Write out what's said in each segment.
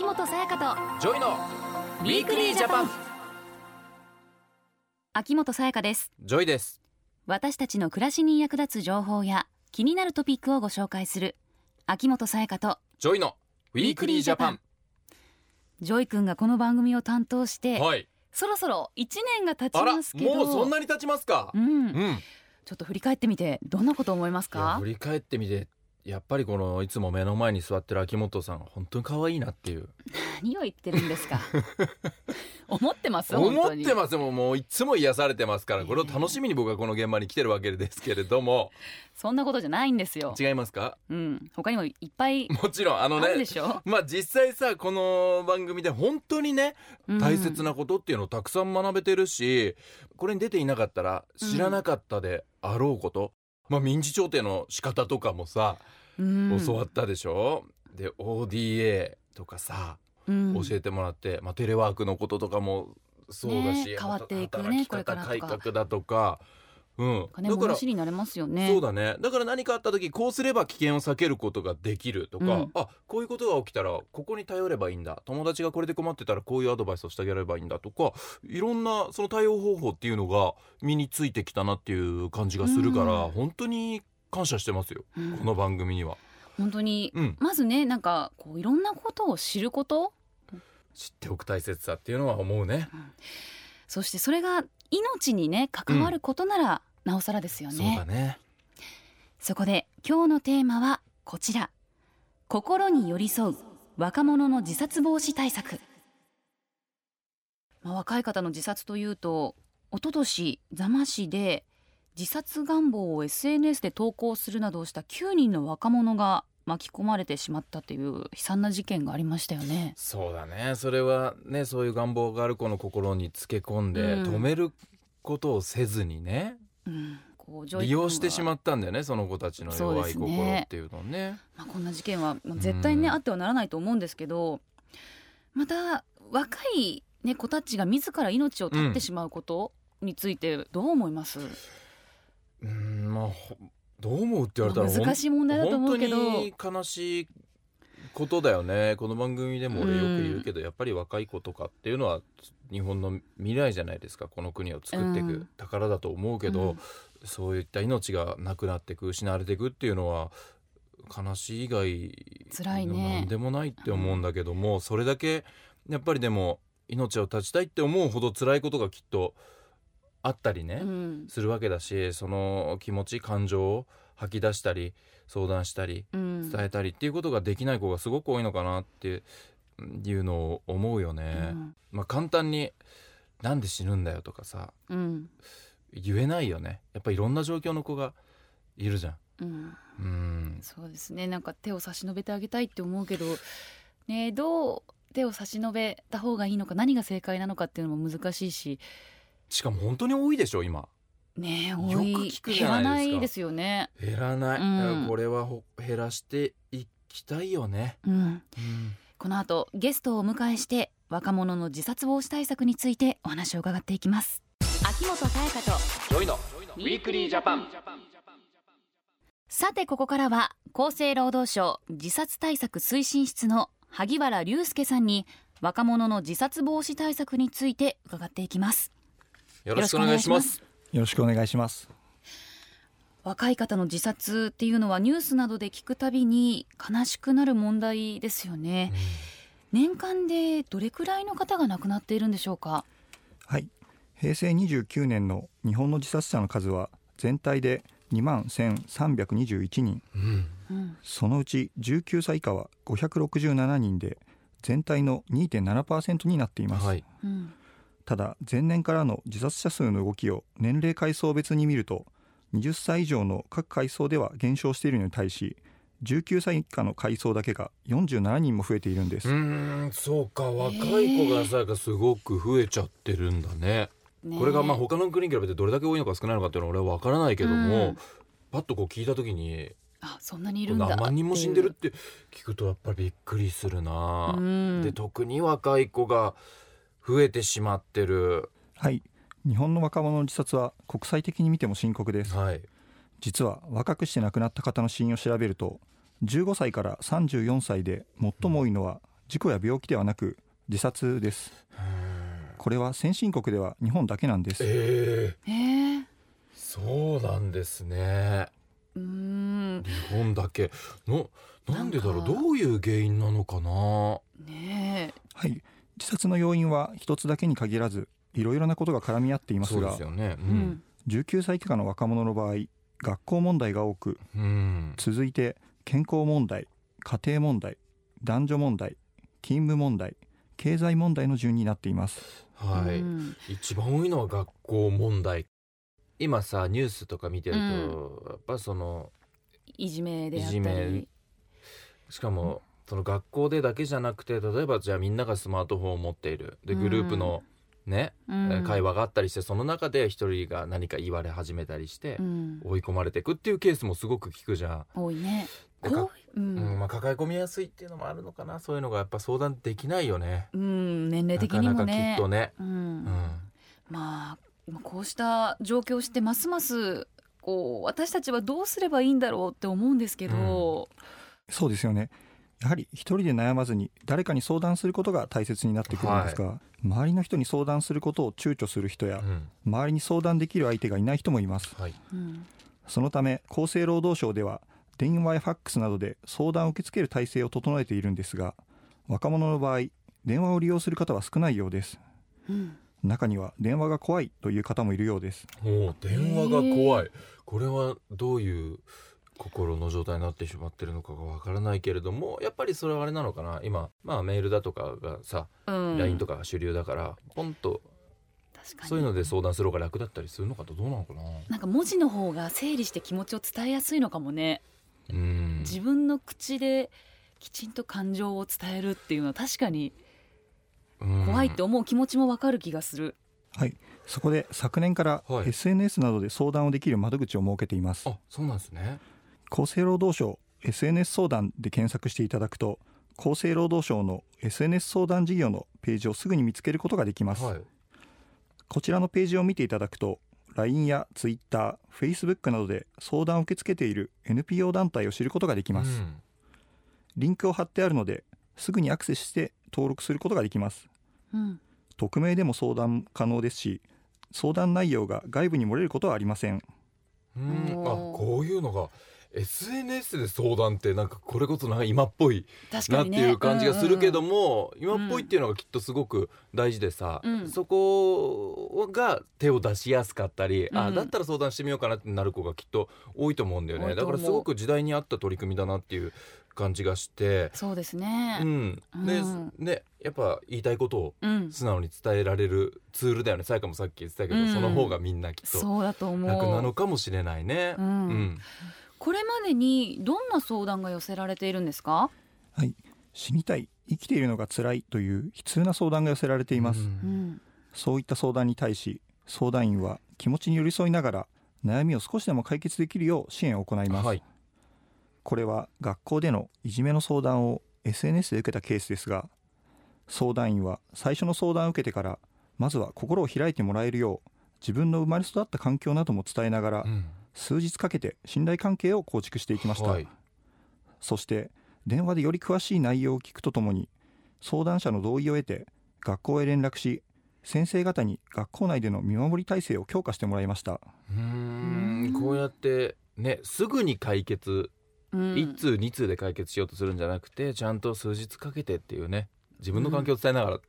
秋元才加とJOYのウィークリージャパン。と秋元才加です。 JOYです。私たちの暮らしに役立つ情報や気になるトピックをご紹介する秋元才加と JOYのウィークリージャパン。 JOY君がこの番組を担当して、はい。そろそろ1年が経ちますけど。もうそんなに経ちますか？うん、うん。ちょっと振り返ってみてどんなこと思いますか？振り返ってみてやっぱりこのいつも目の前に座ってる秋元さん本当に可愛いなっていう。何を言ってるんですか？思ってます？本思ってますもうもういつも癒されてますからこれを楽しみに僕はこの現場に来てるわけですけれども。そんなことじゃないんですよ、違いますか？うん、他にもいっぱいもちろんあのあるでねしょ、まあ実際さこの番組で本当にねうん。大切なことっていうのをたくさん学べてるしこれに出ていなかったら知らなかったであろうこと、まあ民事調停の仕方とかもさ、うん。教わったでしょ？で ODA とかさ、うん。教えてもらって、まあ、テレワークのこととかもそうだし、ね変わっていくね改革だとかうん。金だから戻しになれますよね。そうだね。だから何かあった時こうすれば危険を避けることができるとか、うん。あこういうことが起きたらここに頼ればいいんだ。友達がこれで困ってたらこういうアドバイスをしてあげればいいんだとかいろんなその対応方法っていうのが身についてきたなっていう感じがするから、うん。本当に感謝してますよ、うん。この番組には。本当にうん、まずねなんかこういろんなことを知ること？知っておく大切さっていうのは思うね。そしてそれが命にね関わることなら、なおさらですよそうねだね。そこで今日のテーマはこちら。心に寄り添う若者の自殺防止対策、まあ、若い方の自殺というと一昨年座間市で自殺願望を SNS で投稿するなどした9人の若者が巻き込まれてしまったという悲惨な事件がありましたよね。そうだね。それはねそういう願望がある子の心につけ込んで、うん。止めることをせずにねうん、こう利用してしまったんだよねその子たちの弱い心っていうのをね。まあ、こんな事件はまあ絶対にね、うん。あってはならないと思うんですけどまた若い、ね、子たちが自ら命を絶ってしまうことについてどう思います、うんまあほどう思うって言われたら難しい問題だと思うけど。本当に悲しいことだよね。この番組でも俺よく言うけど、やっぱり若い子とかっていうのは日本の未来じゃないですか。この国を作っていうん。く宝だと思うけど、うん。そういった命がなくなっていく失われていくっていうのは悲しい以外辛いね。なんでもないって思うんだけども、それだけやっぱりでも命を絶ちたいって思うほど辛いことがきっとあったりね、うん。するわけだしその気持ち感情を吐き出したり相談したりうん。伝えたりっていうことができない子がすごく多いのかなっていうのを思うよね。うん。まあ、簡単に「なんで死ぬんだよ」とかさうん。言えないよね。やっぱいろんな状況の子がいるじゃん。うん。うん。そうですね。なんか手を差し伸べてあげたいって思うけど、ね、どう手を差し伸べた方がいいのか何が正解なのかっていうのも難しいししかも本当に多いでしょ今。ねよく多い聞くじ減らゃないですか。ないですよね。減らない、うん。だからこれはほ減らしていきたいよね。うん。うん。この後ゲストをお迎えして若者の自殺防止対策についてお話を伺っていきます。秋元才加と JOY のウィークリージャパン。さてここからは厚生労働省自殺対策推進室の萩原隆介さんに若者の自殺防止対策について伺っていきますよろしくお願いします。よろしくお願いします。若い方の自殺っていうのはニュースなどで聞くたびに悲しくなる問題ですよね年間でどれくらいの方が亡くなっているんでしょうか？はい。平成29年の日本の自殺者の数は全体で2万1321人。うんうんそのうち19歳以下は567人で全体の2.7%になっています。はいうんただ前年からの自殺者数の動きを年齢階層別に見ると20歳以上の各階層では減少しているのに対し19歳以下の階層だけが47人も増えているんです、うーんそうか。若い子がさがすごく増えちゃってるんだね。ねえ。これがまあ他の国に比べてどれだけ多いのか少ないのかっていうのは俺は分からないけども、うん。パッとこう聞いた時にあそんなにいるんだ。何万人も死んでるって聞くとやっぱりびっくりするな、うん。で特に若い子が増えてしまってる。はい。日本の若者の自殺は国際的に見ても深刻です。はい。実は若くして亡くなった方の死因を調べると15歳から34歳で最も多いのは事故や病気ではなく自殺です。これは先進国では日本だけなんです。えええー、そうなんですね。うーん。日本だけ。のなんでだろう。んどういう原因なのかな。ねはい自殺の要因は一つだけに限らずいろいろなことが絡み合っていますそうでがすよね。え、うん。19歳以下の若者の場合学校問題が多くうん、うん続いて健康問題家庭問題男女問題勤務問題経済問題の順になっています。はい、うん。一番多いのは学校問題。今さニュースとか見てると、やっぱそのいじめであったいじめ。りしかもその学校でだけじゃなくて例えばじゃあみんながスマートフォンを持っている。でグループのね、うん。会話があったりしてその中で一人が何か言われ始めたりしてう、ん。追い込まれていくっていうケースもすごく聞くじゃん、多いね。う、ん。んまあ、抱え込みやすいっていうのもあるのかな。そういうのがやっぱ相談できないよね。うん、年齢的になかなかきもねっとね、ううん。ん、まあこうした状況をしてますますこう私たちはどうすればいいんだろうって思うんですけど、そうですよねやはり一人で悩まずに誰かに相談することが大切になってくるんですが、周りの人に相談することを躊躇する人やうん。周りに相談できる相手がいない人もいます。はい。うん。そのため厚生労働省では電話やファックスなどで相談を受け付ける体制を整えているんですが若者の場合電話を利用する方は少ないようです。うん。中には電話が怖いという方もいるようです。もう電話が怖い。これはどういう心の状態になってしまってるのかがわからないけれどもやっぱりそれはあれなのかな。今まあメールだとかがさ、うん、LINE とかが主流だからポンと確かに。そういうので相談する方が楽だったりするのかとどうなのかな。なんか文字の方が整理して気持ちを伝えやすいのかもね、うん。自分の口できちんと感情を伝えるっていうのは確かにうん。怖いって思う気持ちもわかる気がする、はい。そこで昨年からはい。SNS などで相談をできる窓口を設けています、あそうなんですね厚生労働省 SNS 相談で検索していただくと厚生労働省の SNS 相談事業のページをすぐに見つけることができます、はい。こちらのページを見ていただくと LINE や Twitter、Facebook などで相談を受け付けている NPO 団体を知ることができます、うん。リンクを貼ってあるのですぐにアクセスして登録することができます。うん。匿名でも相談可能ですし相談内容が外部に漏れることはありません。うん。あこういうのが SNS で相談ってなんかこれこそなんか今っぽいなっていう感じがするけども、も、今っぽいっていうのがきっとすごく大事でさ、うん。そこが手を出しやすかったり、うん。あだったら相談してみようかなってなる子がきっと多いと思うんだよね。だからすごく時代に合った取り組みだなっていう感じがして、そうですね。うん。でうん。ねやっぱ言いたいことをうん、素直に伝えられるツールだよね。さやかもさっき言ってたけど、うん。その方がみんなきっとそうだと思う。楽なのかもしれないね。うん。うんこれまでにどんな相談が寄せられているんですか、はい。死にたい生きているのが辛いという悲痛な相談が寄せられています、うそういった相談に対し相談員は気持ちに寄り添いながら悩みを少しでも解決できるよう支援を行います、はい。これは学校でのいじめの相談を SNS で受けたケースですが相談員は最初の相談を受けてからまずは心を開いてもらえるよう自分の生まれ育った環境なども伝えながらうん数日かけて信頼関係を構築していきました、はい。そして電話でより詳しい内容を聞くとともに相談者の同意を得て学校へ連絡し先生方に学校内での見守り体制を強化してもらいました。うーん。うんこうやってねすぐに解決うん。1通2通で解決しようとするんじゃなくてちゃんと数日かけてっていうね自分の環境を伝えながらっ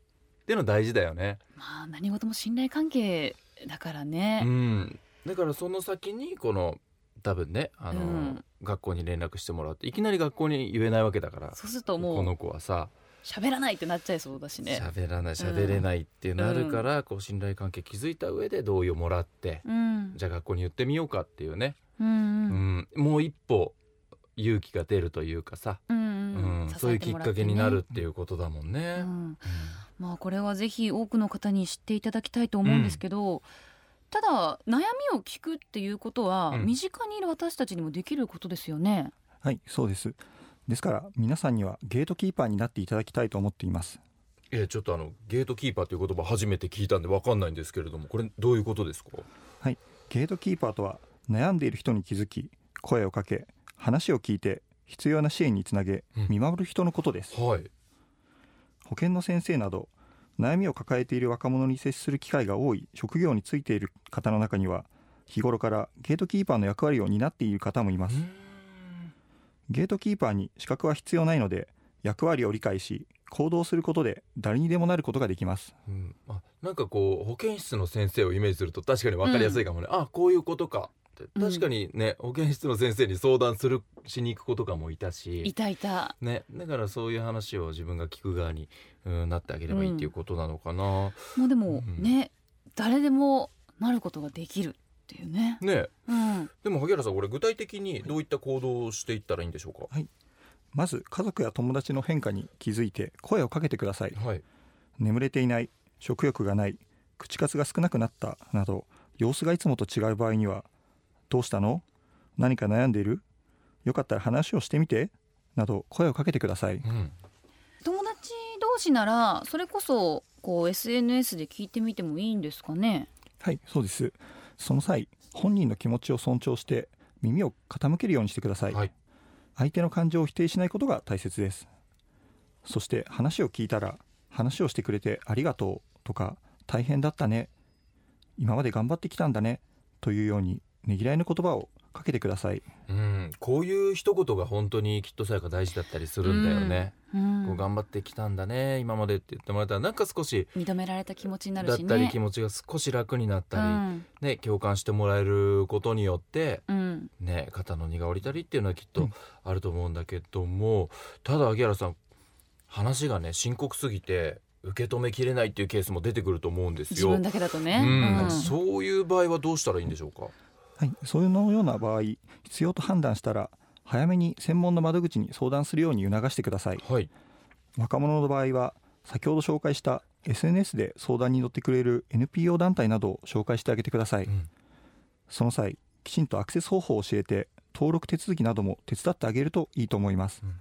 ていうの大事だよね。まあ何事も信頼関係だからね。う、ん、だからその先にこの多分ねあの、うん。学校に連絡してもらっていきなり学校に言えないわけだからそうするとこのもう子はさ喋らないってなっちゃいそうだしね。喋らない喋れないっていうのあるから、こう信頼関係築いた上で同意をもらって、うん。じゃあ学校に言ってみようかっていうね、うんうん。うん、もう一歩勇気が出るというかさ、うんううん。んそういうきっかけになるっていうことだもんうね。ん。まあこれはぜひ多くの方に知っていただきたいと思うんですけど、ただ悩みを聞くっていうことは、うん。身近にいる私たちにもできることですよね。はいそうです。ですから皆さんにはゲートキーパーになっていただきたいと思っています。いやちょっとあのゲートキーパーという言葉初めて聞いたんでわかんないんですけれどもこれどういうことですか？ゲートキーパーとは悩んでいる人に気づき声をかけ話を聞いて必要な支援につなげうん。見守る人のことです、はい。保健の先生など悩みを抱えている若者に接する機会が多い職業についている方の中には日頃からゲートキーパーの役割を担っている方もいます。ゲートキーパーに資格は必要ないので役割を理解し行動することで誰にでもなることができます。うん、あなんかこう保健室の先生をイメージすると確かに分かりやすいかもね、あこういうことかって。うん。確かにね、保健室の先生に相談するしに行く子とかもいたし。いたいた。ね、だからそういう話を自分が聞く側に、うん、なってあげればいいっていうことなのかな、もうでもうん。ね、誰でもなることができるっていうね。ね。うん、でも萩原さんこれ具体的にどういった行動をしていったらいいんでしょうか？まず家族や友達の変化に気づいて声をかけてください。はい。眠れていない食欲がない口数が少なくなったなど様子がいつもと違う場合には「どうしたの？何か悩んでいる？よかったら話をしてみて」など声をかけてください。うん。友達同士ならそれこそこう SNS で聞いてみてもいいんですかね？はいそうです。その際本人の気持ちを尊重して耳を傾けるようにしてください、はい。相手の感情を否定しないことが大切です。そして話を聞いたら話をしてくれてありがとうとか大変だったね。今まで頑張ってきたんだね。というようにねぎらいの言葉をかけてください。うん、こういう一言が本当にきっとさやか大事だったりするんだよね、うん。こう頑張ってきたんだね今までって言ってもらったらなんか少し認められた気持ちになるしね。だったり気持ちが少し楽になったり、うん。ね、共感してもらえることによって、うん。ね、肩の荷が下りたりっていうのはきっとうん。あると思うんだけども、ただ秋原さん話がね深刻すぎて受け止めきれないっていうケースも出てくると思うんですよ。自分だけだとね。うん。うん。そういう場合はどうしたらいいんでしょうか？はい、そういうのような場合必要と判断したら早めに専門の窓口に相談するように促してください。はい、若者の場合は先ほど紹介した SNS で相談に乗ってくれる NPO 団体などを紹介してあげてください、うん。その際きちんとアクセス方法を教えて登録手続きなども手伝ってあげるといいと思います、うん。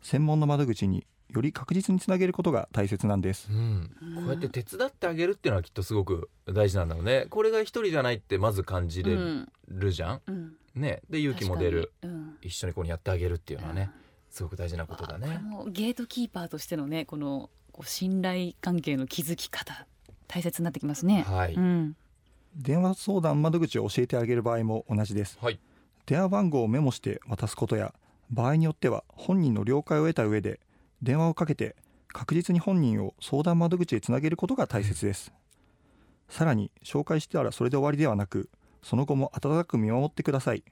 専門の窓口により確実につなげることが大切なんです。うん、こうやって手伝ってあげるっていうのはきっとすごく大事なんだろうね。これが一人じゃないってまず感じれうんるじゃん。うん。ね、で勇気も出る。一緒にこうやってあげるっていうのはね、すごく大事なことだね。もゲートキーパーとしてのねこのこう信頼関係の築き方大切になってきますね。はい、うん。電話相談窓口を教えてあげる場合も同じです。はい、電話番号をメモして渡すことや場合によっては本人の了解を得た上で電話をかけて確実に本人を相談窓口へつなげることが大切です。さらに紹介したらそれで終わりではなくその後も温かく見守ってください。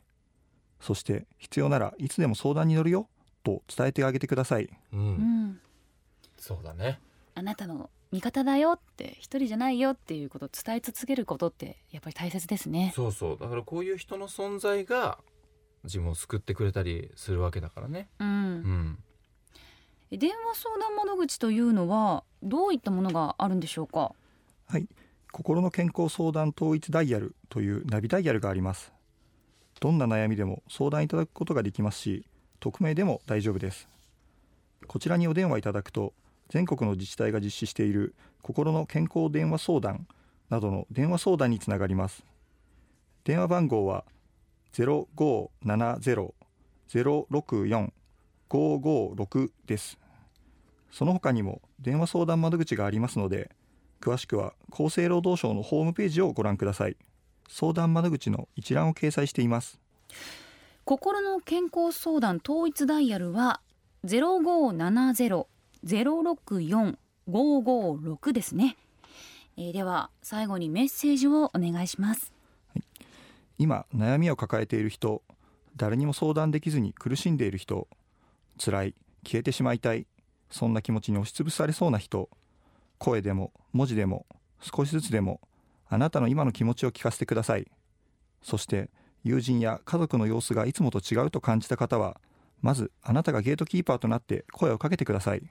そして必要ならいつでも相談に乗るよと伝えてあげてください。うん、うん。そうだね。あなたの味方だよって一人じゃないよっていうことを伝え続けることってやっぱり大切ですね。そうそう、だからこういう人の存在が自分を救ってくれたりするわけだからね。う、うんん、電話相談窓口というのはどういったものがあるんでしょうか？はい。心の健康相談統一ダイヤルというナビダイヤルがあります。どんな悩みでも相談いただくことができますし匿名でも大丈夫です。こちらにお電話いただくと全国の自治体が実施している心の健康電話相談などの電話相談につながります。電話番号は0570-064-556です。その他にも電話相談窓口がありますので詳しくは厚生労働省のホームページをご覧ください。相談窓口の一覧を掲載しています。心の健康相談統一ダイヤルは0570-064-556ですね、えーでは最後にメッセージをお願いします。今悩みを抱えている人誰にも相談できずに苦しんでいる人辛い消えてしまいたいそんな気持ちに押しつぶされそうな人声でも文字でも少しずつでもあなたの今の気持ちを聞かせてください。そして友人や家族の様子がいつもと違うと感じた方はまずあなたがゲートキーパーとなって声をかけてください。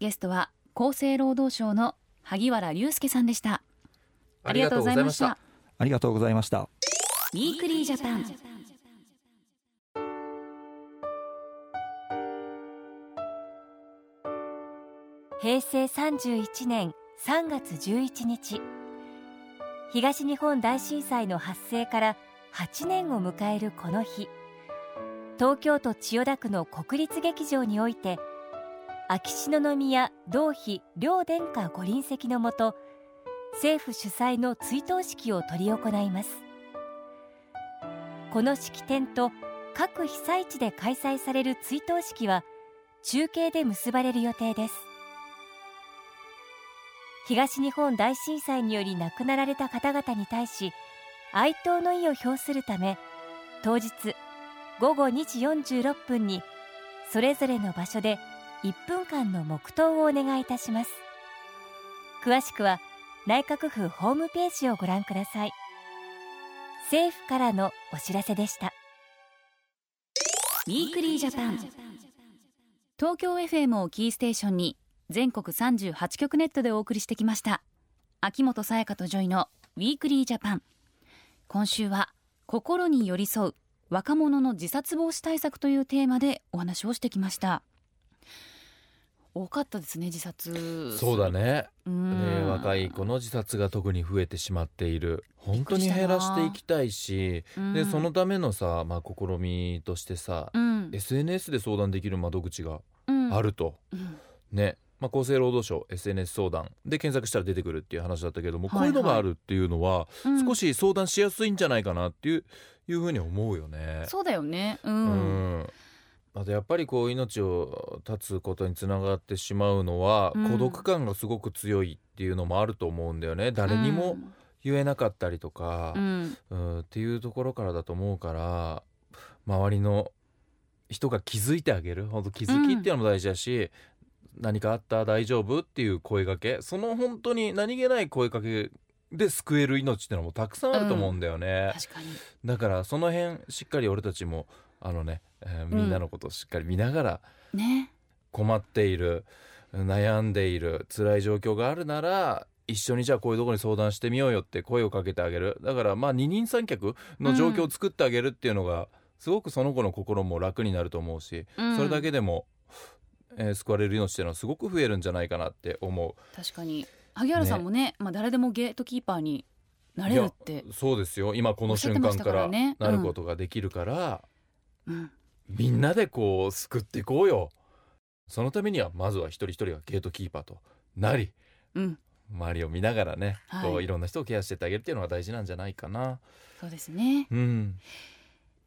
ゲストは厚生労働省の萩原隆介さんでした。ありがとうございました。ありがとうございました。ウィークリージャパン平成31年3月11日。東日本大震災の発生から8年を迎えるこの日。東京都千代田区の国立劇場において秋篠宮同妃両殿下ご臨席のもと政府主催の追悼式を執り行います。この式典と各被災地で開催される追悼式は中継で結ばれる予定です。東日本大震災により亡くなられた方々に対し哀悼の意を表するため当日午後2時46分にそれぞれの場所で1分間の黙祷をお願いいたします。詳しくは内閣府ホームページをご覧ください。政府からのお知らせでした。ウィークリージャパン。東京 FM をキーステーションに全国38局ネットでお送りしてきました。秋元才加と JOY のウィークリージャパン。今週は心に寄り添う若者の自殺防止対策というテーマでお話をしてきました。多かったですね自殺。そうだね。うん。ね若い子の自殺が特に増えてしまっている。本当に減らしていきたいしうん。でそのためのさ、まあ、試みとしてさ、うん。SNS で相談できる窓口がうん。あると、うん。ね、まあ、厚生労働省 SNS 相談で検索したら出てくるっていう話だったけども、はいはい。こういうのがあるっていうのはうん。少し相談しやすいんじゃないかなっていういうふうに思うよね。そうだよね。う、うん。んあとやっぱりこう命を絶つことにつながってしまうのは、うん。孤独感がすごく強いっていうのもあると思うんだよね。誰にも言えなかったりとかう、ん。うんっていうところからだと思うから周りの人が気づいてあげる。本当気づきっていうのも大事だし、何かあった大丈夫っていう声かけ。その本当に何気ない声かけで救える命ってのもたくさんあると思うんだよね、確かに。だからその辺しっかり俺たちもあのね、えーみんなのことをしっかり見ながらね。困っている悩んでいる辛い状況があるなら一緒にじゃあこういうところに相談してみようよって声をかけてあげる。だからまあ二人三脚の状況を作ってあげるっていうのが、すごくその子の心も楽になると思うし、うん。それだけでも、えー救われる命っていうのはすごく増えるんじゃないかなって思う。確かに。萩原さんもねまあ、誰でもゲートキーパーになれるってそうですよ。今この瞬間からなることができるから、うん。みんなでこう救っていこうよ。そのためにはまずは一人一人がゲートキーパーとなりうん。周りを見ながらね、はい。こういろんな人をケアしてってあげるっていうのが大事なんじゃないかな。そうですねうん、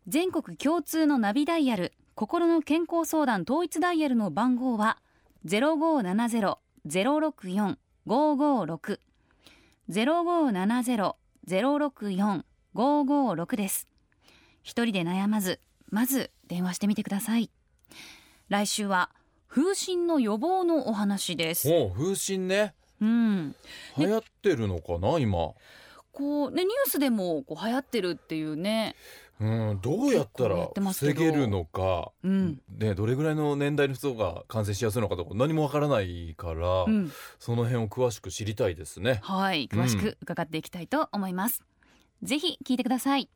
全国共通のナビダイヤル心の健康相談統一ダイヤルの番号は0570-064-556 0570-064-556です。一人で悩まずまず電話してみてください。来週は風疹の予防のお話です。おう風疹ね。うん。流行ってるのかな今、こうねニュースでもこう流行ってるっていうねうん、どうやったら防げるのか、うん。ね、どれぐらいの年代の人が感染しやすいのかとか何もわからないから、うん。その辺を詳しく知りたいですね。はい詳しく伺っていきたいと思います、ぜひ聞いてください。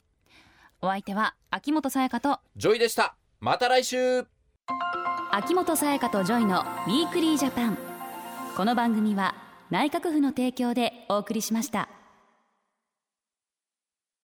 お相手は秋元才加と JOY でした。また来週。秋元才加とジョイのウィークリージャパンこの番組は内閣府の提供でお送りしました